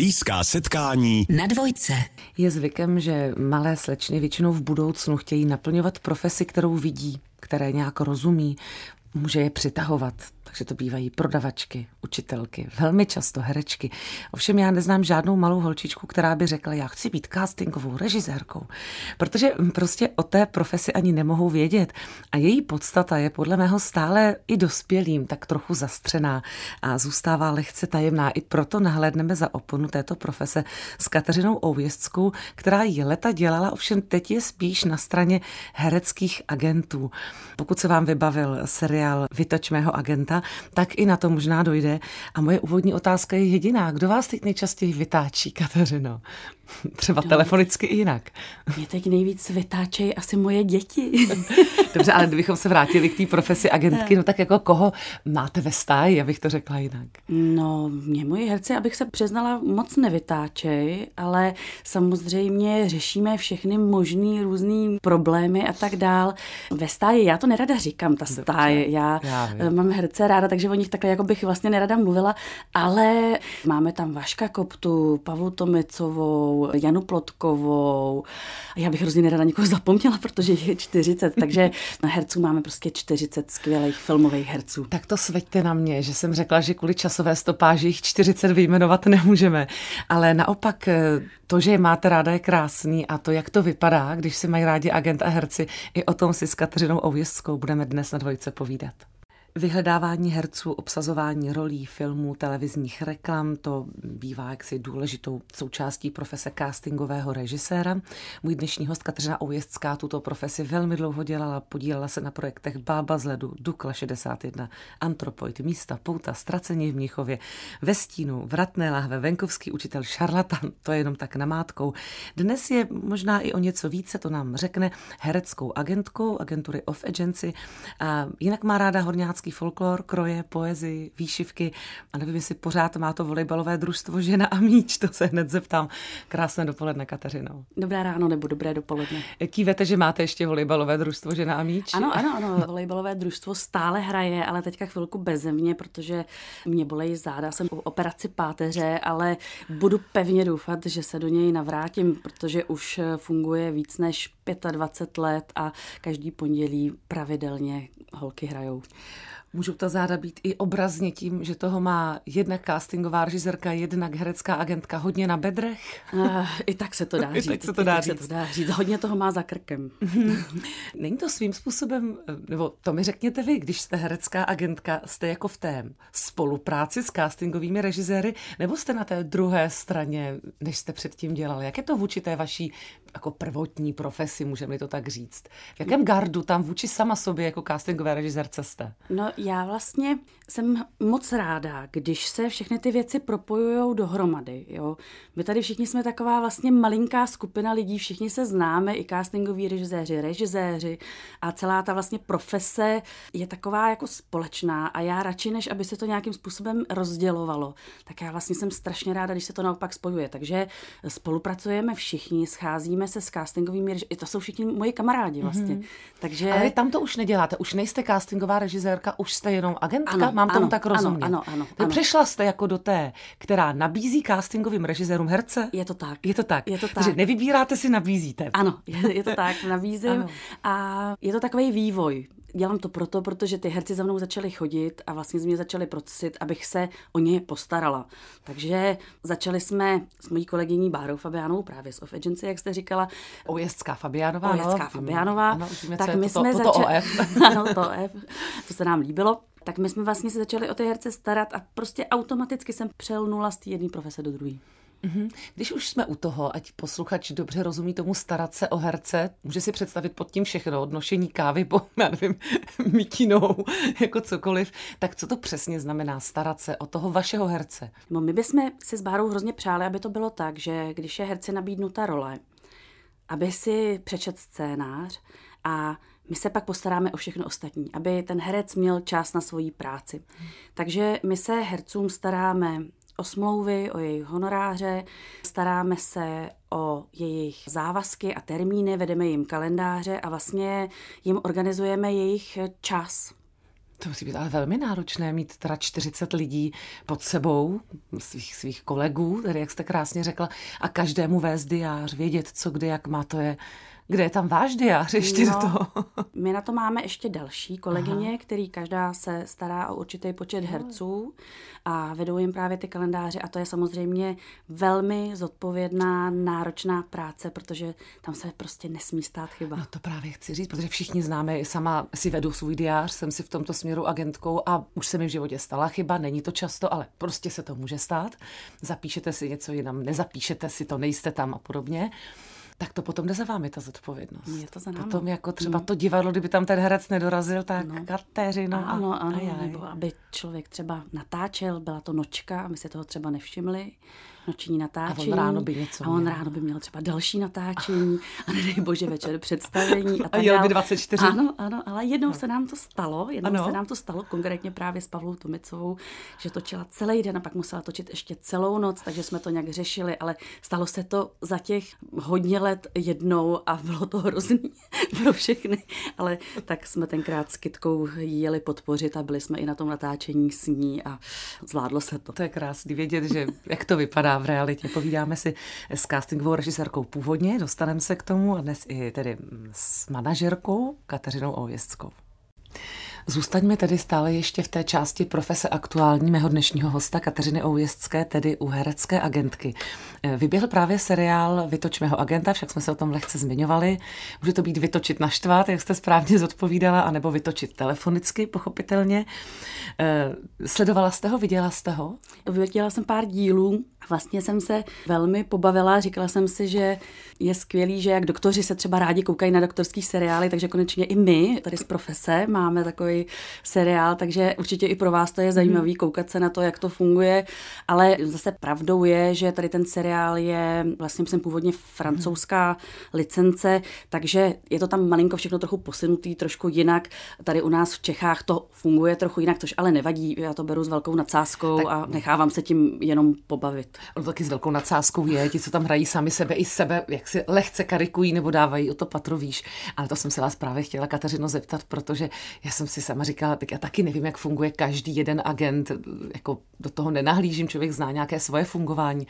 Blízká setkání na dvojce. Je zvykem, že malé slečny většinou v budoucnu chtějí naplňovat profesi, kterou vidí, které nějak rozumí, může je přitahovat. Takže to bývají prodavačky, učitelky, velmi často herečky. Ovšem já neznám žádnou malou holčičku, která by řekla, já chci být castingovou režisérkou, protože prostě o té profesi ani nemohou vědět. A její podstata je podle mého stále i dospělým tak trochu zastřená a zůstává lehce tajemná. I proto nahlédneme za oponu této profese s Kateřinou Ouvěstskou, která ji leta dělala, ovšem teď je spíš na straně hereckých agentů. Pokud se vám vybavil seriál Vytoč mého agenta, tak i na to možná dojde. A moje úvodní otázka je jediná. Kdo vás teď nejčastěji vytáčí, Kateřino? Třeba no, telefonicky i jinak. Mě teď nejvíc vytáčejí asi moje děti. Dobře, ale kdybychom se vrátili k té profesi agentky, no tak jako koho máte ve stáji, abych to řekla jinak? No, mě moji herci, abych se přiznala, moc nevytáčej, ale samozřejmě řešíme všechny možný různý problémy a tak dál. Ve stáji, já to nerada říkám, ta stáje. Já, já mám herce ráda, takže o nich takhle jako bych vlastně nerada mluvila, ale máme tam Vaška Koptu, Pavlu Tomicovou, Janu Plotkovou. Já bych hrozně nerada někoho zapomněla, protože je 40, takže na herců máme prostě 40 skvělých filmových herců. Tak to sveďte na mě, že jsem řekla, že kvůli časové stopáži jich 40 vyjmenovat nemůžeme. Ale naopak eh, to, že je máte ráda, je krásný a to, jak to vypadá, když si mají rádi agent a herci, i o tom si s Kateřinou Ouvěstskou budeme dnes na dvojce povídat. Vyhledávání herců, obsazování rolí, filmů, televizních reklam, to bývá jaksi důležitou součástí profese castingového režiséra. Můj dnešní host Kateřina Oujezdská tuto profesi velmi dlouho dělala, podílela se na projektech Bába z ledu, Dukla 61, Antropoid, Místa, Pouta, Stracení v Mnichově, Ve stínu, Vratné lahve, Venkovský učitel, Šarlatan, to je jenom tak namátkou. Dnes je možná i o něco více, to nám řekne hereckou agentkou, agentury Off Agency a jinak má ráda horňácká slovanský folklor, kroje, poezii, výšivky a nevím, jestli pořád má to volejbalové družstvo Žena a míč, to se hned zeptám. Krásné dopoledne, Kateřino. Dobré ráno nebo dobré dopoledne. Kývete, že máte ještě volejbalové družstvo Žena a míč? Ano, ano, ano, volejbalové družstvo stále hraje, ale teďka chvilku beze mě, protože mě bolejí záda, jsem po operaci páteře, ale budu pevně doufat, že se do něj navrátím, protože už funguje víc než 25 let a každý pondělí pravidelně holky hrajou. Můžou ta záda být i obrazně tím, že toho má jednak castingová režisérka, jednak herecká agentka hodně na bedrech? Uh, I tak se to dá říct. I tak se to dá, říct. Se to dá říct. Hodně toho má za krkem. Není to svým způsobem, nebo to mi řekněte vy, když jste herecká agentka, jste jako v té spolupráci s castingovými režiséry, nebo jste na té druhé straně, než jste předtím dělali? Jak je to vůči té vaší jako prvotní profesi, můžeme to tak říct? V jakém gardu tam vůči sama sobě jako castingové režisérce jste? No já vlastně jsem moc ráda, když se všechny ty věci propojují dohromady. Jo? My tady všichni jsme taková vlastně malinká skupina lidí, všichni se známe, i castingoví režiséři, režiséři a celá ta vlastně profese je taková jako společná a já radši, než aby se to nějakým způsobem rozdělovalo, tak já vlastně jsem strašně ráda, když se to naopak spojuje. Takže spolupracujeme všichni, scházíme se s castingovými režiséry, to jsou všichni moji kamarádi vlastně. Mm-hmm. Takže... Ale vy tam to už neděláte, už nejste castingová režisérka, už jste jenom agentka? Ano, Mám tomu tak rozumět? Ano, ano, ano. Přešla jste jako do té, která nabízí castingovým režisérům herce? Je to tak. Je to tak. Je to tak. Takže nevybíráte si, nabízíte. Ano, je, je to tak, nabízím. ano. A je to takový vývoj. Dělám to proto, protože ty herci za mnou začali chodit a vlastně z mě začali prosit, abych se o ně postarala. Takže začali jsme s mojí kolegyní Bárou Fabianou, právě z Off Agency, jak jste říkala. Ojezdská Fabianová. Ojezdská no, Fabianová. Ano, tak my to, jsme to, začali... OF. ano, to OF. To se nám líbilo. Tak my jsme vlastně se začali o ty herce starat a prostě automaticky jsem přelnula z té jedné profese do druhé. Mm-hmm. Když už jsme u toho, ať posluchač dobře rozumí tomu starat se o herce, může si představit pod tím všechno, od nošení kávy po, já nevím, mítinou, jako cokoliv, tak co to přesně znamená starat se o toho vašeho herce? No my bychom si s Bárou hrozně přáli, aby to bylo tak, že když je herce nabídnuta role, aby si přečet scénář a my se pak postaráme o všechno ostatní, aby ten herec měl čas na svoji práci. Takže my se hercům staráme o smlouvy, o jejich honoráře, staráme se o jejich závazky a termíny, vedeme jim kalendáře a vlastně jim organizujeme jejich čas. To musí být ale velmi náročné mít teda 40 lidí pod sebou, svých, svých kolegů, tedy jak jste krásně řekla, a každému vést diář, vědět, co kde, jak má, to je kde je tam váš diář ještě no, do toho? My na to máme ještě další kolegyně, Aha. který každá se stará o určitý počet herců a vedou jim právě ty kalendáře a to je samozřejmě velmi zodpovědná, náročná práce, protože tam se prostě nesmí stát chyba. No to právě chci říct, protože všichni známe, sama si vedu svůj diář, jsem si v tomto směru agentkou a už se mi v životě stala chyba, není to často, ale prostě se to může stát. Zapíšete si něco jinam, nezapíšete si to, nejste tam a podobně tak to potom jde za vámi ta zodpovědnost. Je to za námi. Potom jako třeba mm. to divadlo, kdyby tam ten herec nedorazil, tak no. Kateřina. Ano, ano, nebo aby člověk třeba natáčel, byla to nočka a my se toho třeba nevšimli noční natáčení. A on ráno by něco A on měl. ráno by měl třeba další natáčení a nedej bože večer představení. A, a jel by 24. Ano, ano, ale jednou no. se nám to stalo, jednou ano. se nám to stalo, konkrétně právě s Pavlou Tomicovou, že točila celý den a pak musela točit ještě celou noc, takže jsme to nějak řešili, ale stalo se to za těch hodně let jednou a bylo to hrozný pro všechny, ale tak jsme tenkrát s Kitkou jeli podpořit a byli jsme i na tom natáčení s ní a zvládlo se to. To je krásný vědět, že jak to vypadá v realitě. Povídáme si s castingovou režisérkou původně, dostaneme se k tomu a dnes i tedy s manažerkou Kateřinou Ověstskou. Zůstaňme tedy stále ještě v té části profese aktuální mého dnešního hosta Kateřiny Oujezdské, tedy u herecké agentky. Vyběhl právě seriál Vytoč mého agenta, však jsme se o tom lehce zmiňovali. Může to být vytočit na štvát, jak jste správně zodpovídala, anebo vytočit telefonicky, pochopitelně. Eh, sledovala jste ho, viděla jste ho? Viděla jsem pár dílů, vlastně jsem se velmi pobavila, říkala jsem si, že je skvělý, že jak doktoři se třeba rádi koukají na doktorský seriály, takže konečně i my tady z profese máme takový seriál, takže určitě i pro vás to je zajímavý koukat se na to, jak to funguje, ale zase pravdou je, že tady ten seriál je vlastně jsem původně francouzská licence, takže je to tam malinko všechno trochu posunutý, trošku jinak. Tady u nás v Čechách to funguje trochu jinak, což ale nevadí, já to beru s velkou nadsázkou tak... a nechávám se tím jenom pobavit. Ono taky s velkou nadsázkou je, ti, co tam hrají sami sebe i sebe, jak si lehce karikují nebo dávají o to patro výš. Ale to jsem se vás právě chtěla, Kateřino, zeptat, protože já jsem si sama říkala, tak já taky nevím, jak funguje každý jeden agent, jako do toho nenahlížím, člověk zná nějaké svoje fungování.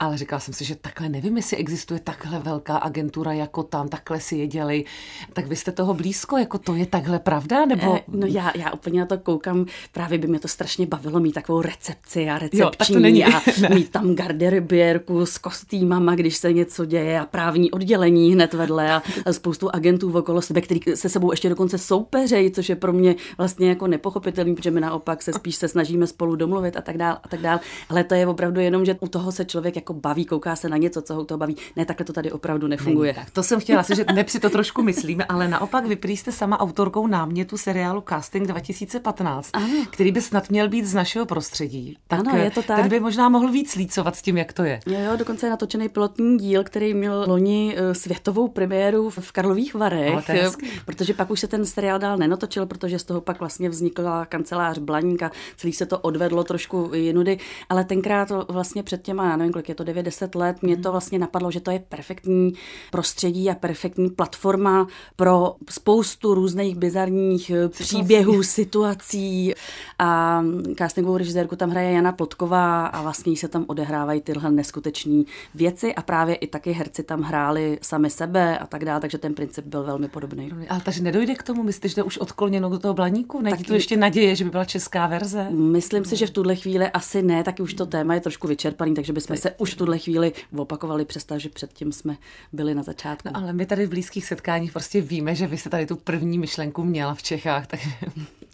Ale říkala jsem si, že takhle nevím, jestli existuje takhle velká agentura jako tam, takhle si je dělej. Tak vy jste toho blízko, jako to je takhle pravda? Nebo... Eh, no já, já úplně na to koukám, právě by mě to strašně bavilo mít takovou recepci a recepční jo, tak to není. a mít tam garderiběrku s kostýmama, když se něco děje a právní oddělení hned vedle a, a spoustu agentů okolo sebe, který se sebou ještě dokonce soupeřejí, což je pro mě vlastně jako nepochopitelný, protože my naopak se spíš se snažíme spolu domluvit a tak dál a tak dál. Ale to je opravdu jenom, že u toho se člověk jako jako baví, kouká se na něco, co ho to baví. Ne, takhle to tady opravdu nefunguje. tak. To jsem chtěla si, že neb si to trošku myslíme, ale naopak vy jste sama autorkou námětu seriálu Casting 2015, ano. který by snad měl být z našeho prostředí. Tak ano, je to tak. Ten by možná mohl víc lícovat s tím, jak to je. Jo, jo, dokonce je natočený pilotní díl, který měl loni eh, světovou premiéru v Karlových Varech, protože pak už se ten seriál dál nenotočil, protože z toho pak vlastně vznikla kancelář Blaníka, celý se to odvedlo trošku jinudy, ale tenkrát vlastně před těma, já nevím, kolik je to 9-10 let, mě to vlastně napadlo, že to je perfektní prostředí a perfektní platforma pro spoustu různých bizarních eh, příběhů, situací. A castingovou režisérku tam hraje Jana Plotková a vlastně se tam odehrávají tyhle neskutečné věci a právě i taky herci tam hráli sami sebe a tak dále, takže ten princip byl velmi podobný. Ale takže nedojde k tomu, myslíš, že už odkloněno do toho blaníku? Není to ještě naděje, že by byla česká verze? Myslím si, že v tuhle chvíli asi ne, taky už to téma je trošku vyčerpaný, takže bychom se už v tuhle chvíli opakovali, přestože předtím jsme byli na začátku. No, ale my tady v blízkých setkáních prostě víme, že vy jste tady tu první myšlenku měla v Čechách, takže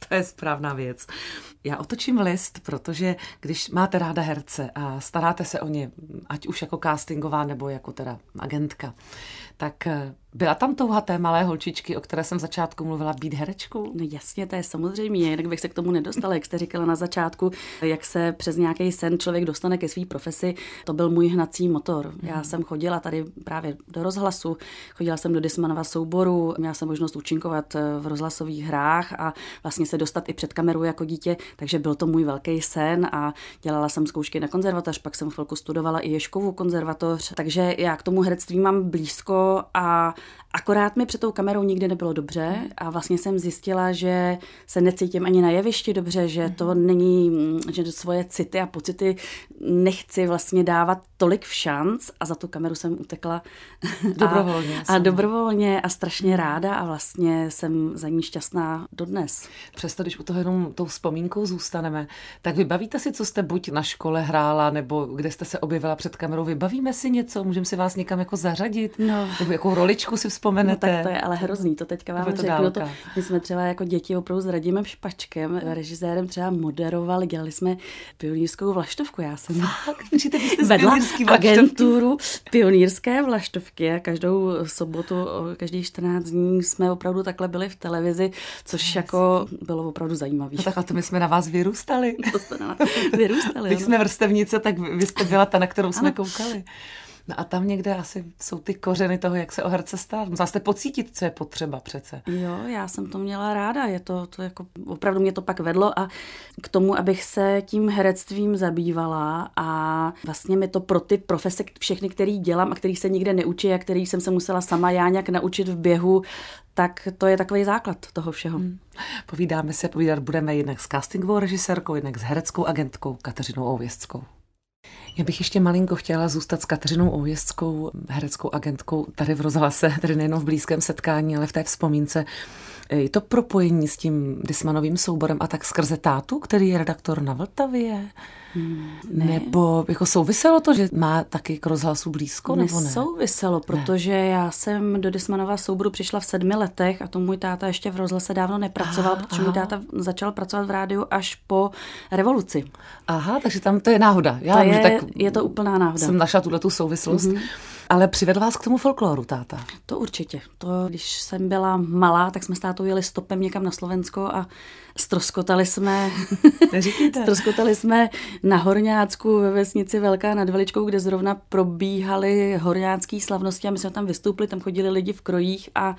to je správná věc. Já otočím list, protože když máte ráda herce a staráte se o ně, ať už jako castingová nebo jako teda agentka, tak eh, byla tam touha té malé holčičky, o které jsem v začátku mluvila, být herečkou? No jasně, to je samozřejmě, jinak bych se k tomu nedostala, jak jste říkala na začátku, jak se přes nějaký sen člověk dostane ke své profesi. To byl můj hnací motor. Já hmm. jsem chodila tady právě do rozhlasu, chodila jsem do Dismanova souboru, měla jsem možnost účinkovat eh, v rozhlasových hrách a vlastně se dostat i před kameru jako dítě, takže byl to můj velký sen a dělala jsem zkoušky na konzervatoř, pak jsem chvilku studovala i Ješkovu konzervatoř, takže já k tomu herectví mám blízko a Akorát mi před tou kamerou nikdy nebylo dobře a vlastně jsem zjistila, že se necítím ani na jevišti dobře, že to není, že svoje city a pocity nechci vlastně dávat tolik v šanc a za tu kameru jsem utekla dobrovolně. A, a dobrovolně a strašně ráda a vlastně jsem za ní šťastná dodnes. Přesto, když u toho jenom tou vzpomínkou zůstaneme, tak vybavíte si, co jste buď na škole hrála, nebo kde jste se objevila před kamerou, vybavíme si něco, můžeme si vás někam jako zařadit, no. nebo jakou roličku si vzpomenete. No, tak to je ale hrozný, to teďka vám to řeknu. To, my jsme třeba jako děti opravdu s Radimem Špačkem, režisérem třeba moderovali, dělali jsme pionýrskou vlaštovku. Já jsem Fakt, vedla agenturu pionýrské vlaštovky a každou sobotu, každý 14 dní jsme opravdu takhle byli v televizi, což yes. jako bylo opravdu zajímavé. No tak a to my jsme na vás vyrůstali. to jste na nás vyrůstali. Když jsme vrstevnice, tak vy jste byla ta, na kterou jsme ano. koukali. No a tam někde asi jsou ty kořeny toho, jak se o herce stát. Musíte pocítit, co je potřeba přece. Jo, já jsem to měla ráda. Je to, to jako, opravdu mě to pak vedlo a k tomu, abych se tím herectvím zabývala a vlastně mi to pro ty profese všechny, který dělám a který se nikde neučí a který jsem se musela sama já nějak naučit v běhu, tak to je takový základ toho všeho. Hmm. Povídáme se, povídat budeme jednak s castingovou režisérkou, jednak s hereckou agentkou Kateřinou Ouvěstskou. Já bych ještě malinko chtěla zůstat s Kateřinou Oujestskou, hereckou agentkou, tady v rozhlase, tedy nejenom v blízkém setkání, ale v té vzpomínce. Je to propojení s tím Dismanovým souborem a tak skrze tátu, který je redaktor na Vltavě? Hmm, ne. Nebo jako souviselo to, že má taky k rozhlasu blízko, nebo ne? Souviselo, protože ne. já jsem do Dismanova souboru přišla v sedmi letech a to můj táta ještě v rozhlase dávno nepracoval, aha, protože aha. můj táta začal pracovat v rádiu až po revoluci. Aha, takže tam to je náhoda. Já to je, tak je to úplná náhoda. Jsem našla tuhle tu souvislost. Mm-hmm. Ale přivedl vás k tomu folkloru, táta? To určitě. To, když jsem byla malá, tak jsme s tátou jeli stopem někam na Slovensko a stroskotali jsme, stroskotali jsme na Horňácku ve vesnici Velká nad Veličkou, kde zrovna probíhaly horňácký slavnosti a my jsme tam vystoupili, tam chodili lidi v krojích a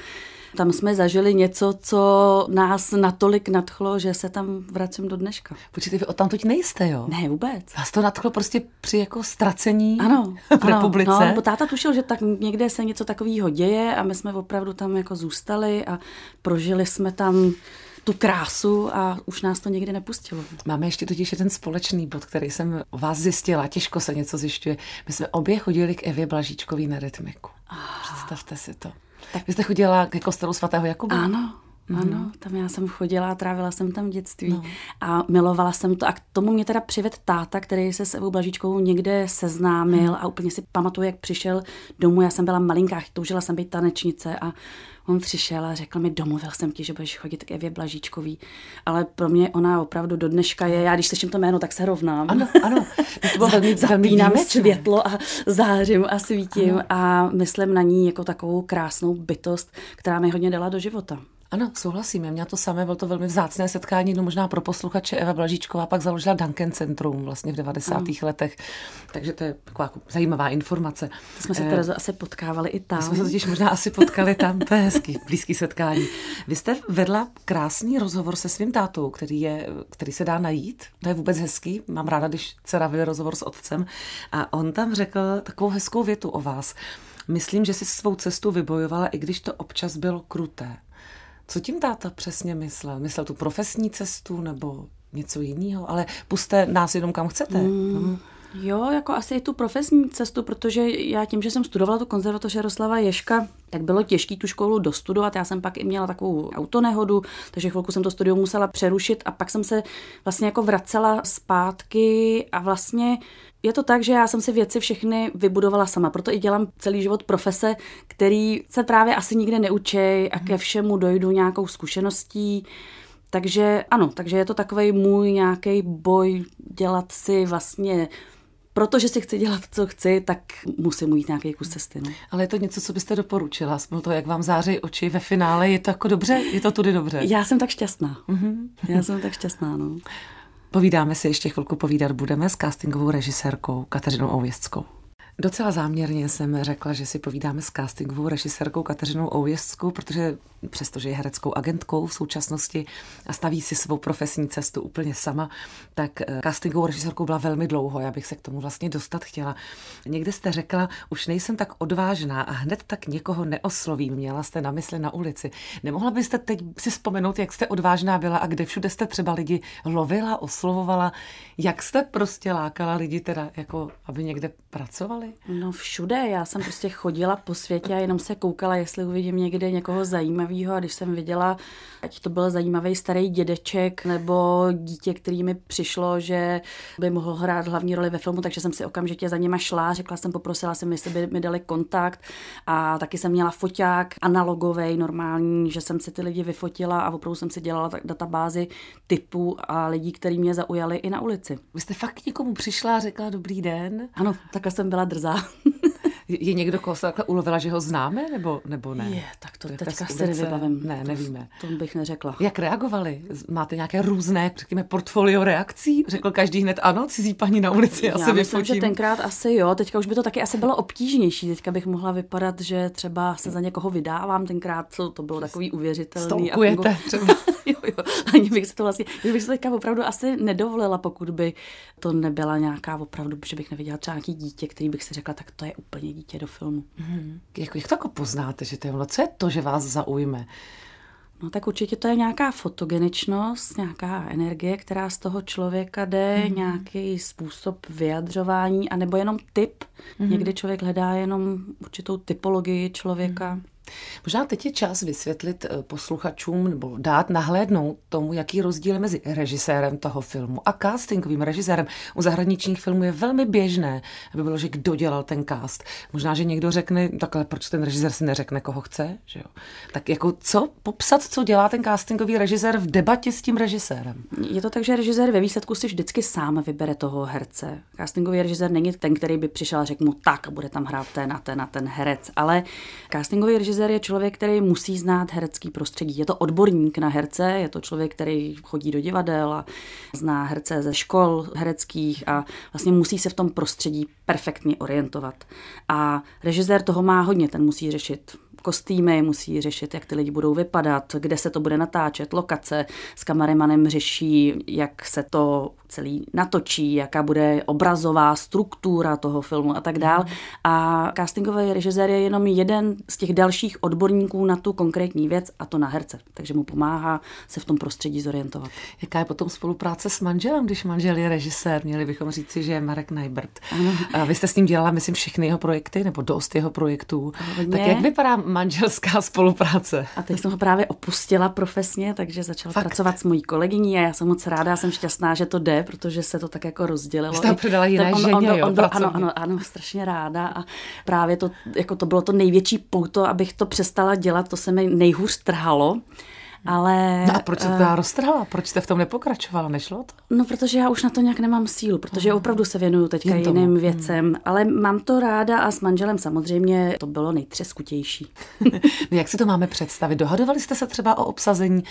tam jsme zažili něco, co nás natolik nadchlo, že se tam vracím do dneška. Počkejte, vy o tam nejste, jo? Ne, vůbec. Vás to nadchlo prostě při jako ztracení ano, v ano, republice? No, bo táta tušil, že tak někde se něco takového děje a my jsme opravdu tam jako zůstali a prožili jsme tam tu krásu a už nás to nikdy nepustilo. Máme ještě totiž jeden společný bod, který jsem vás zjistila, těžko se něco zjišťuje. My jsme obě chodili k Evě Blažíčkový na rytmiku. Ah. Představte si to. Tak. Vy jste chodila ke kostelu svatého Jakuba? Ano, Mm-hmm. Ano, tam já jsem chodila, trávila jsem tam dětství no. a milovala jsem to. A k tomu mě teda přived táta, který se s Evou Blažíčkou někde seznámil mm. a úplně si pamatuju, jak přišel domů. Já jsem byla malinká, toužila jsem být tanečnice a on přišel a řekl mi, domluvil jsem ti, že budeš chodit k Evě Blažíčkový. Ale pro mě ona opravdu do dneška je, já když slyším to jméno, tak se rovnám. Ano, ano. To bylo velmi, Zapínám velmi světlo a zářím a svítím ano. a myslím na ní jako takovou krásnou bytost, která mi hodně dala do života. Ano, souhlasím. Já měla to samé, bylo to velmi vzácné setkání, no možná pro posluchače Eva Blažíčková pak založila Duncan Centrum vlastně v 90. Ano. letech, takže to je taková jako zajímavá informace. To jsme se teda eh, asi potkávali i tam. Jsme se totiž možná asi potkali tam, to je hezký, blízký setkání. Vy jste vedla krásný rozhovor se svým tátou, který, je, který se dá najít, to je vůbec hezký, mám ráda, když dcera vede rozhovor s otcem a on tam řekl takovou hezkou větu o vás. Myslím, že si svou cestu vybojovala, i když to občas bylo kruté. Co tím táta přesně myslel? Myslel tu profesní cestu nebo něco jiného? Ale puste nás jenom kam chcete. Mm. Mm. Jo, jako asi i tu profesní cestu, protože já tím, že jsem studovala tu konzervatoř Jaroslava Ješka, tak bylo těžké tu školu dostudovat. Já jsem pak i měla takovou autonehodu, takže chvilku jsem to studium musela přerušit a pak jsem se vlastně jako vracela zpátky a vlastně je to tak, že já jsem si věci všechny vybudovala sama, proto i dělám celý život profese, který se právě asi nikde neučí a ke všemu dojdu nějakou zkušeností. Takže ano, takže je to takový můj nějaký boj dělat si vlastně protože si chci dělat, co chci, tak musím mít nějaký kus cesty. No. Ale je to něco, co byste doporučila? Aspoň to, jak vám září oči ve finále, je to jako dobře? Je to tudy dobře? Já jsem tak šťastná. Mm-hmm. Já jsem tak šťastná, no. Povídáme si ještě chvilku, povídat budeme s castingovou režisérkou Kateřinou Ouvěstskou. Docela záměrně jsem řekla, že si povídáme s castingovou režisérkou Kateřinou Oujestskou, protože přestože je hereckou agentkou v současnosti a staví si svou profesní cestu úplně sama, tak eh, castingovou režisérkou byla velmi dlouho. Já bych se k tomu vlastně dostat chtěla. Někde jste řekla, už nejsem tak odvážná a hned tak někoho neoslovím. Měla jste na mysli na ulici. Nemohla byste teď si vzpomenout, jak jste odvážná byla a kde všude jste třeba lidi lovila, oslovovala? Jak jste prostě lákala lidi teda, jako aby někde pracovali? No všude. Já jsem prostě chodila po světě a jenom se koukala, jestli uvidím někde někoho zajímavého a když jsem viděla, ať to byl zajímavý starý dědeček nebo dítě, který mi přišlo, že by mohl hrát hlavní roli ve filmu, takže jsem si okamžitě za nima šla, řekla jsem, poprosila jsem, jestli by mi dali kontakt a taky jsem měla foťák analogový, normální, že jsem si ty lidi vyfotila a opravdu jsem si dělala databázi typů a lidí, kteří mě zaujali i na ulici. Vy jste fakt někomu přišla a řekla dobrý den? Ano, takhle jsem byla 咋？Je někdo, koho se takhle ulovila, že ho známe, nebo, nebo ne? Je, tak to teďka se nevybavím. Ne, nevíme. To, to bych neřekla. Jak reagovali? Máte nějaké různé, řekněme, portfolio reakcí? Řekl každý hned ano, cizí paní na ulici, já, já se myslím, vyfotím. že tenkrát asi jo, teďka už by to taky asi bylo obtížnější. Teďka bych mohla vypadat, že třeba se za někoho vydávám, tenkrát to, to bylo takový uvěřitelný. Stolkujete fungu... třeba. jo, jo. Ani bych se to vlastně, bych se teďka opravdu asi nedovolila, pokud by to nebyla nějaká opravdu, že bych neviděla třeba nějaký dítě, který bych si řekla, tak to je úplně dítě do filmu. Hmm. Jak, jak to jako poznáte, že to je ono? Co je to, že vás zaujme? No tak určitě to je nějaká fotogeničnost, nějaká energie, která z toho člověka jde, mm. nějaký způsob vyjadřování, anebo jenom typ. Mm. Někdy člověk hledá jenom určitou typologii člověka. Mm. Možná teď je čas vysvětlit eh, posluchačům nebo dát nahlédnout tomu, jaký rozdíl je mezi režisérem toho filmu a castingovým režisérem. U zahraničních filmů je velmi běžné, aby bylo, že kdo dělal ten cast. Možná, že někdo řekne, takhle, proč ten režisér si neřekne, koho chce. Že jo? Tak jako co popsat, co dělá ten castingový režisér v debatě s tím režisérem? Je to tak, že režisér ve výsledku si vždycky sám vybere toho herce. Castingový režisér není ten, který by přišel a řekl mu tak bude tam hrát ten a ten a ten herec, ale castingový režisér režisér je člověk, který musí znát herecký prostředí. Je to odborník na herce, je to člověk, který chodí do divadel a zná herce ze škol hereckých a vlastně musí se v tom prostředí perfektně orientovat. A režisér toho má hodně, ten musí řešit kostýmy, musí řešit, jak ty lidi budou vypadat, kde se to bude natáčet, lokace. S kameramanem řeší, jak se to celý natočí, jaká bude obrazová struktura toho filmu a tak dál. A castingový režisér je jenom jeden z těch dalších odborníků na tu konkrétní věc a to na herce. Takže mu pomáhá se v tom prostředí zorientovat. Jaká je potom spolupráce s manželem, když manžel je režisér? Měli bychom říci, že je Marek Najbrt. Ano. A vy jste s ním dělala, myslím, všechny jeho projekty, nebo dost jeho projektů. Hodně. Tak jak vypadá manželská spolupráce? A teď jsem ho právě opustila profesně, takže začala Fakt. pracovat s mojí kolegyní a já jsem moc ráda, jsem šťastná, že to jde protože se to tak jako rozdělilo. Jste předala jiné on, ženě, on, on, on byl, ano, ano, ano, strašně ráda a právě to, jako to bylo to největší pouto, abych to přestala dělat, to se mi nejhůř trhalo. Ale, no a proč se to uh, roztrhala? Proč jste v tom nepokračovala? Nešlo to? No, protože já už na to nějak nemám sílu, protože uh, opravdu se věnuju teďka jiným tomu. Hmm. věcem, hmm. ale mám to ráda a s manželem samozřejmě to bylo nejtřeskutější. no, jak si to máme představit? Dohadovali jste se třeba o obsazení,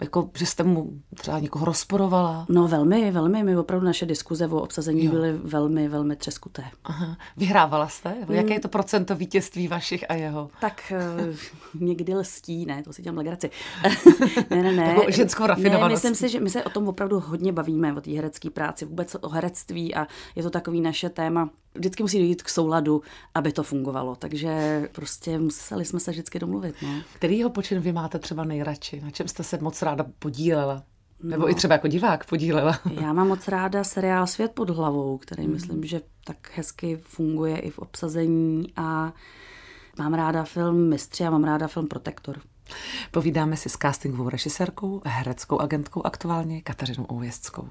jako, že jste mu třeba někoho rozporovala? No velmi, velmi. My opravdu naše diskuze o obsazení jo. byly velmi, velmi třeskuté. Aha. Vyhrávala jste? Hmm. Jaké je to procento vítězství vašich a jeho? Tak uh, někdy lstí, ne, to si dělám legraci. ne, ne, ne. Takovou ženskou rafinovanost. Ne, myslím si, že my se o tom opravdu hodně bavíme, o té herecké práci, vůbec o herectví a je to takový naše téma. Vždycky musí dojít k souladu, aby to fungovalo. Takže prostě museli jsme se vždycky domluvit. No. Kterýho počin vy máte třeba nejradši? Na čem jste se moc ráda podílela? Nebo no, i třeba jako divák podílela. Já mám moc ráda seriál Svět pod hlavou, který mm. myslím, že tak hezky funguje i v obsazení a mám ráda film Mistři a mám ráda film Protektor. Povídáme si s castingovou režisérkou, hereckou agentkou aktuálně Kateřinou Oujestskou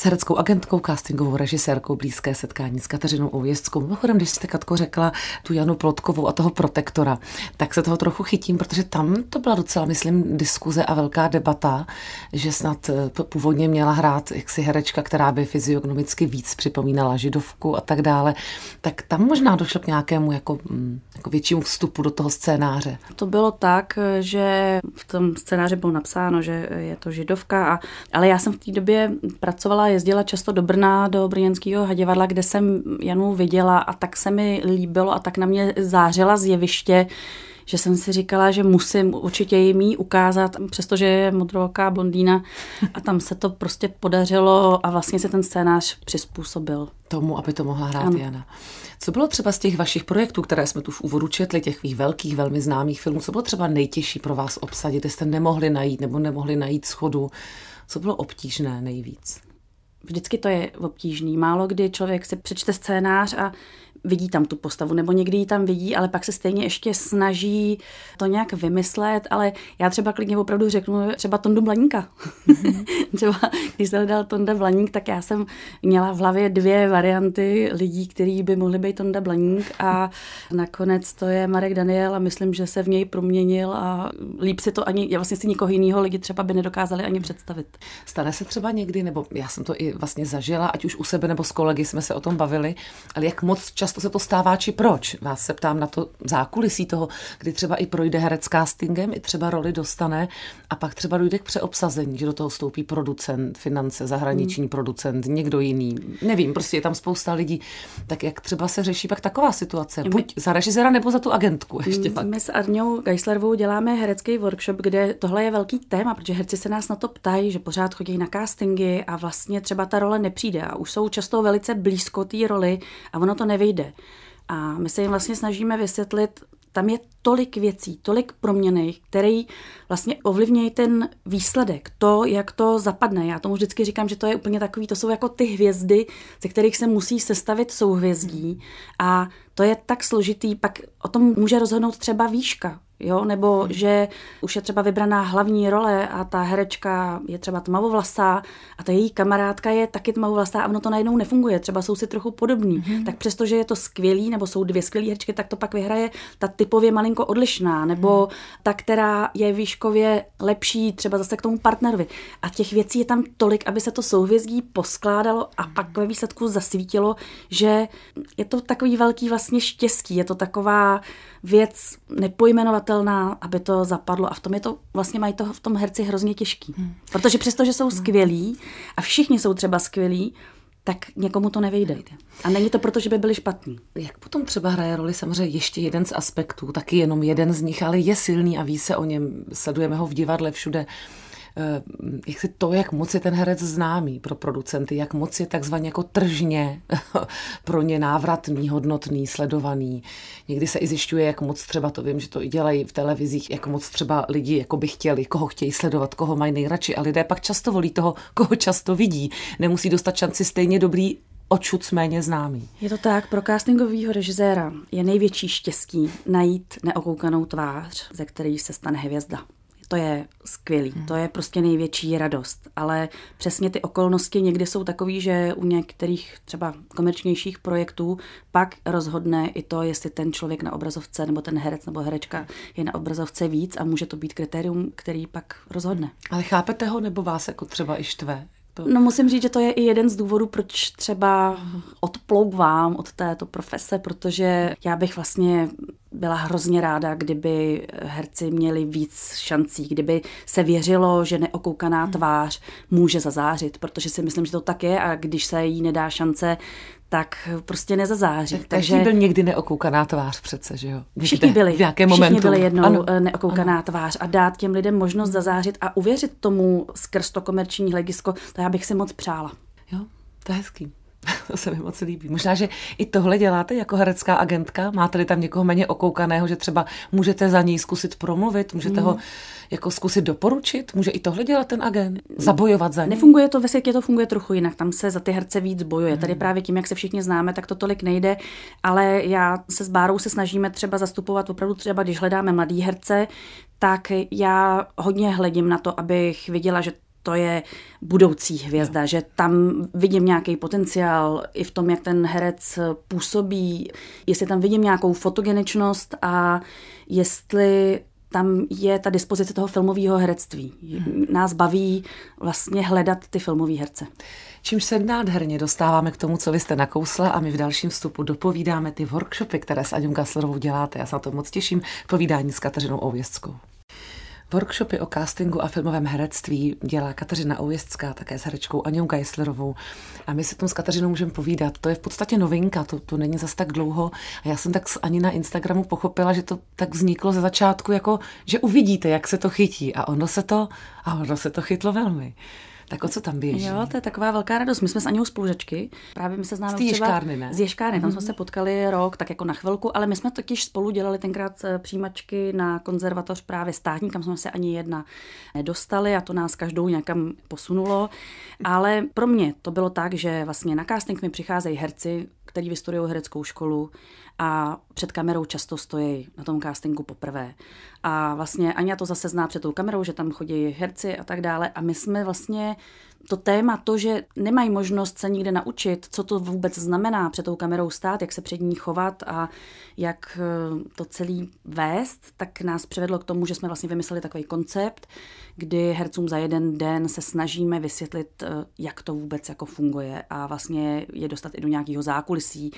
s hereckou agentkou, castingovou režisérkou blízké setkání s Kateřinou Oujestskou. Mimochodem, když jste Katko řekla tu Janu Plotkovou a toho protektora, tak se toho trochu chytím, protože tam to byla docela, myslím, diskuze a velká debata, že snad eh, původně měla hrát jaksi herečka, která by fyziognomicky víc připomínala židovku a tak dále. Tak tam možná došlo k nějakému jako, mm, jako většímu vstupu do toho scénáře. To bylo tak, že v tom scénáři bylo napsáno, že je to židovka, a, ale já jsem v té době pracovala jezdila často do Brna, do brněnského hadivadla, kde jsem Janu viděla a tak se mi líbilo a tak na mě zářila z jeviště, že jsem si říkala, že musím určitě jim jí ukázat, přestože je modrooká blondýna a tam se to prostě podařilo a vlastně se ten scénář přizpůsobil. Tomu, aby to mohla hrát ano. Jana. Co bylo třeba z těch vašich projektů, které jsme tu v úvodu četli, těch velkých, velmi známých filmů, co bylo třeba nejtěžší pro vás obsadit, kde jste nemohli najít nebo nemohli najít schodu? Co bylo obtížné nejvíc? Vždycky to je obtížný. Málo kdy člověk si přečte scénář a vidí tam tu postavu, nebo někdy ji tam vidí, ale pak se stejně ještě snaží to nějak vymyslet, ale já třeba klidně opravdu řeknu třeba Tondu Blaníka. Mm-hmm. třeba když se hledal Tonda Blaník, tak já jsem měla v hlavě dvě varianty lidí, kteří by mohli být Tonda Blaník a nakonec to je Marek Daniel a myslím, že se v něj proměnil a líp si to ani, já vlastně si nikoho jiného lidi třeba by nedokázali ani představit. Stane se třeba někdy, nebo já jsem to i vlastně zažila, ať už u sebe nebo s kolegy jsme se o tom bavili, ale jak moc čas často se to stává, či proč? Vás se ptám na to zákulisí toho, kdy třeba i projde herec castingem, i třeba roli dostane a pak třeba dojde k přeobsazení, že do toho vstoupí producent, finance, zahraniční hmm. producent, někdo jiný. Nevím, prostě je tam spousta lidí. Tak jak třeba se řeší pak taková situace? Buď za režiséra nebo za tu agentku ještě hmm, pak. My s Arňou Geislerovou děláme herecký workshop, kde tohle je velký téma, protože herci se nás na to ptají, že pořád chodí na castingy a vlastně třeba ta role nepřijde a už jsou často velice blízko té roli a ono to nevyjde nejde. A my se jim vlastně snažíme vysvětlit, tam je tolik věcí, tolik proměných, které vlastně ovlivňují ten výsledek, to, jak to zapadne. Já tomu vždycky říkám, že to je úplně takový, to jsou jako ty hvězdy, ze kterých se musí sestavit souhvězdí a to je tak složitý, pak o tom může rozhodnout třeba výška, jo, nebo hmm. že už je třeba vybraná hlavní role a ta herečka je třeba tmavovlasá a ta její kamarádka je taky tmavovlasá a ono to najednou nefunguje, třeba jsou si trochu podobní, hmm. tak přestože je to skvělý, nebo jsou dvě skvělé herečky, tak to pak vyhraje ta typově malinko odlišná, nebo hmm. ta, která je výškově lepší, třeba zase k tomu partnerovi. A těch věcí je tam tolik, aby se to souhvězdí poskládalo a hmm. pak ve výsledku zasvítilo, že je to takový velký vlastně štěstí, je to taková věc nepojmenovatelná, aby to zapadlo. A v tom je to, vlastně mají to v tom herci hrozně těžký. Hmm. Protože přesto, že jsou hmm. skvělí a všichni jsou třeba skvělí, tak někomu to nevejde. A není to proto, že by byli špatní. Jak potom třeba hraje roli samozřejmě ještě jeden z aspektů, taky jenom jeden z nich, ale je silný a ví se o něm, sledujeme ho v divadle všude. Eh, jak se to, jak moc je ten herec známý pro producenty, jak moc je takzvaně jako tržně pro ně návratný, hodnotný, sledovaný. Někdy se i zjišťuje, jak moc třeba to vím, že to i dělají v televizích, jak moc třeba lidi jako by chtěli, koho chtějí sledovat, koho mají nejradši a lidé pak často volí toho, koho často vidí. Nemusí dostat šanci stejně dobrý očuc méně známý. Je to tak, pro castingového režiséra je největší štěstí najít neokoukanou tvář, ze který se stane hvězda to je skvělý, hmm. to je prostě největší radost. Ale přesně ty okolnosti někdy jsou takové, že u některých třeba komerčnějších projektů pak rozhodne i to, jestli ten člověk na obrazovce nebo ten herec nebo herečka je na obrazovce víc a může to být kritérium, který pak rozhodne. Ale chápete ho nebo vás jako třeba i štve? To... No musím říct, že to je i jeden z důvodů, proč třeba odplouvám od této profese, protože já bych vlastně byla hrozně ráda, kdyby herci měli víc šancí, kdyby se věřilo, že neokoukaná hmm. tvář může zazářit, protože si myslím, že to tak je a když se jí nedá šance, tak prostě nezazáří. Tak, takže byl někdy neokoukaná tvář přece, že jo? Někde, všichni byli. V nějakém všichni momentu. byli jednou ano. Eh, neokoukaná ano. tvář a dát těm lidem možnost hmm. zazářit a uvěřit tomu skrz to komerční hledisko, to já bych si moc přála. Jo, to je hezký. to se mi moc líbí. Možná, že i tohle děláte jako herecká agentka? Máte-li tam někoho méně okoukaného, že třeba můžete za něj zkusit promluvit, můžete mm. ho jako zkusit doporučit? Může i tohle dělat ten agent? Zabojovat za něj? Nefunguje to, ve světě to funguje trochu jinak. Tam se za ty herce víc bojuje. Mm. Tady právě tím, jak se všichni známe, tak to tolik nejde. Ale já se s Bárou se snažíme třeba zastupovat opravdu třeba, když hledáme mladý herce, tak já hodně hledím na to, abych viděla, že to je budoucí hvězda, jo. že tam vidím nějaký potenciál i v tom, jak ten herec působí, jestli tam vidím nějakou fotogeničnost a jestli tam je ta dispozice toho filmového herectví. Hmm. Nás baví vlastně hledat ty filmové herce. Čímž se nádherně dostáváme k tomu, co vy jste nakousla a my v dalším vstupu dopovídáme ty workshopy, které s Aňou Gaslerovou děláte. Já se na to moc těším. Povídání s Kateřinou Ouvězskou. Workshopy o castingu a filmovém herectví dělá Kateřina Oujezdská také s herečkou Aňou Geislerovou. A my si tom s Kateřinou můžeme povídat. To je v podstatě novinka, to, to není zas tak dlouho. A já jsem tak ani na Instagramu pochopila, že to tak vzniklo ze začátku, jako že uvidíte, jak se to chytí. A ono se to, a ono se to chytlo velmi. Tak o co tam běží? Jo, to je taková velká radost. My jsme s Aněou spolužečky. Právě my se známe z ješkárny, ne? Z ješkárny, mm-hmm. tam jsme mhm. se potkali rok, tak jako na chvilku, ale my jsme totiž spolu dělali tenkrát eh, přijímačky na konzervatoř právě státní, kam jsme se ani jedna nedostali a to nás každou nějakam posunulo. Ale pro mě to bylo tak, že vlastně na casting mi přicházejí herci, který vystudují hereckou školu a před kamerou často stojí na tom castingu poprvé. A vlastně Anja to zase zná před tou kamerou, že tam chodí herci a tak dále. A my jsme vlastně to téma, to, že nemají možnost se nikde naučit, co to vůbec znamená před tou kamerou stát, jak se před ní chovat a jak eh, to celý vést, tak nás přivedlo k tomu, že jsme vlastně vymysleli takový koncept, kdy hercům za jeden den se snažíme vysvětlit, eh, jak to vůbec jako funguje a vlastně je dostat i do nějakého zákulisí,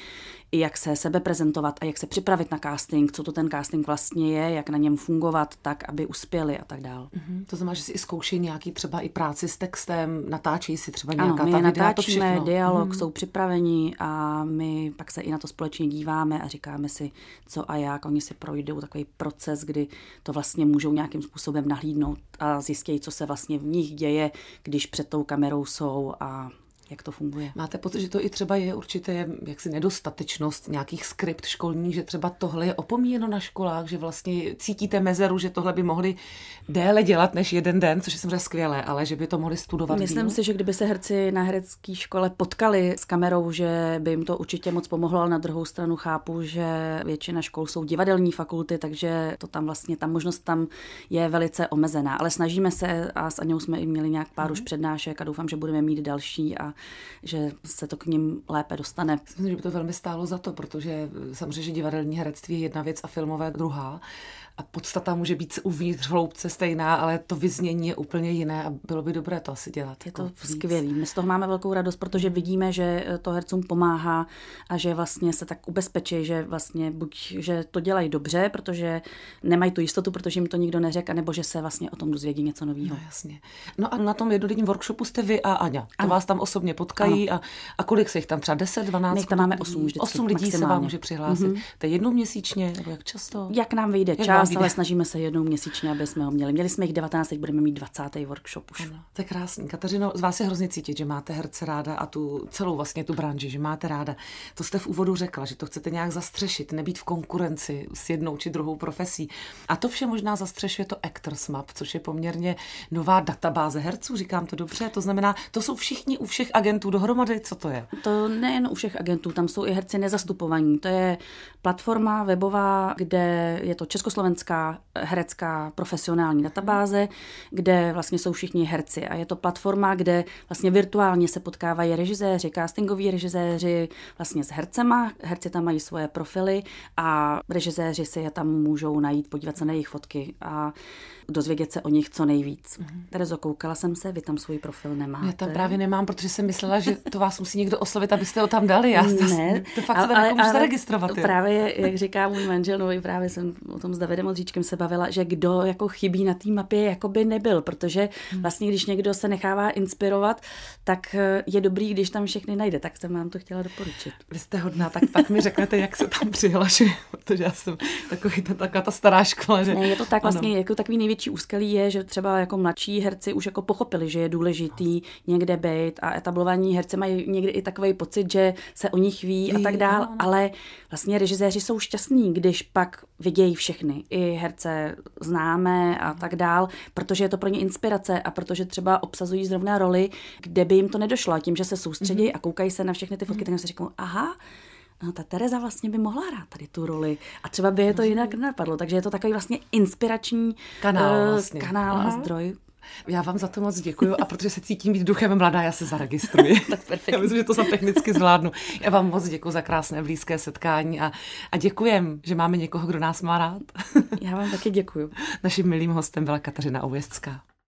i jak se sebe prezentovat a jak se připravit na casting, co to ten casting vlastně je, jak na něm fungovat tak, aby uspěli a tak dál. Mm-hmm. To znamená, že si i zkouší nějaký třeba i práci s textem, natáčí si třeba nějaká ano, my ta videa, natáčíme, to dialog, mm-hmm. jsou připraveni a my pak se i na to společně díváme a říkáme si, co a jak. Oni si projdou takový proces, kdy to vlastně můžou nějakým způsobem nahlídnout a zjistějí, co se vlastně v nich děje, když před tou kamerou jsou a jak to funguje. Máte pocit, že to i třeba je určitě jaksi nedostatečnost nějakých skript školních, že třeba tohle je opomíjeno na školách, že vlastně cítíte mezeru, že tohle by mohli déle dělat než jeden den, což je samozřejmě skvělé, ale že by to mohli studovat. Myslím díl? si, že kdyby se herci na herecké škole potkali s kamerou, že by jim to určitě moc pomohlo, ale na druhou stranu chápu, že většina škol jsou divadelní fakulty, takže to tam vlastně, ta možnost tam je velice omezená. Ale snažíme se a s Aňou jsme i měli nějak pár mm. už přednášek a doufám, že budeme mít další a že se to k ním lépe dostane. Myslím, že by to velmi stálo za to, protože samozřejmě, že divadelní herectví je jedna věc a filmové druhá a podstata může být uvnitř hloubce stejná, ale to vyznění je úplně jiné a bylo by dobré to asi dělat. Je to jako skvělé. My z toho máme velkou radost, protože vidíme, že to hercům pomáhá a že vlastně se tak ubezpečí, že vlastně buď, že to dělají dobře, protože nemají tu jistotu, protože jim to nikdo neřekl, nebo že se vlastně o tom dozvědí něco nového. No, jasně. No a na tom jednodenním workshopu jste vy a Aňa. To ano. vás tam osobně potkají a, a kolik se jich tam třeba 10, 12? My tam máme 8 vždycky, 8 lidí maximálně. se vám může přihlásit. Mm-hmm. To je jednou měsíčně, nebo jak často? Jak nám vyjde jak čas, ale snažíme se jednou měsíčně, aby jsme ho měli. Měli jsme jich 19, teď budeme mít 20. workshop už. Ano, to je krásný. Kateřino, z vás je hrozně cítit, že máte herce ráda a tu celou vlastně tu branži, že máte ráda. To jste v úvodu řekla, že to chcete nějak zastřešit, nebýt v konkurenci s jednou či druhou profesí. A to vše možná zastřešuje to Actors Map, což je poměrně nová databáze herců, říkám to dobře. To znamená, to jsou všichni u všech agentů dohromady, co to je? To nejen u všech agentů, tam jsou i herci nezastupovaní. To je platforma webová, kde je to československá herecká profesionální databáze, kde vlastně jsou všichni herci a je to platforma, kde vlastně virtuálně se potkávají režiséři, castingoví režiséři vlastně s hercema, herci tam mají svoje profily a režiséři si je tam můžou najít, podívat se na jejich fotky a dozvědět se o nich co nejvíc. Mm-hmm. Terezo, koukala jsem se, vy tam svůj profil nemáte. Já tam právě nemám, protože jsem myslela, že to vás musí někdo oslovit, abyste ho tam dali. Já ne, to fakt ale, se ale, ale registrovat. Právě, jak říká můj manžel, no právě jsem o tom s Davidem Odříčkem se bavila, že kdo jako chybí na té mapě, jako by nebyl, protože hmm. vlastně, když někdo se nechává inspirovat, tak eh, je dobrý, když tam všechny najde. Tak jsem vám to chtěla doporučit. Vy jste hodná, tak pak mi řeknete, jak se tam přihlašuje, protože já jsem takový ta, taková ta stará škola. Že... Ne, je to tak vlastně, ano. jako takový největší úskalí je, že třeba jako mladší herci už jako pochopili, že je důležitý někde být a etablovaní herci mají někdy i takový pocit, že se o nich ví a tak dál, ale vlastně režiséři jsou šťastní, když pak vidějí všechny, i herce známe a tak dál, protože je to pro ně inspirace a protože třeba obsazují zrovna roli, kde by jim to nedošlo. A tím, že se soustředí mm-hmm. a koukají se na všechny ty fotky, mm-hmm. tak si říkají, aha, no ta Tereza vlastně by mohla hrát tady tu roli a třeba by je to jinak nenapadlo. Takže je to takový vlastně inspirační kanál, uh, vlastně. kanál a zdroj já vám za to moc děkuji a protože se cítím být duchem mladá, já se zaregistruji. tak perfektně. Já myslím, že to sam technicky zvládnu. Já vám moc děkuji za krásné blízké setkání a, a děkujem, že máme někoho, kdo nás má rád. já vám taky děkuji. Naším milým hostem byla Kateřina Ověstská.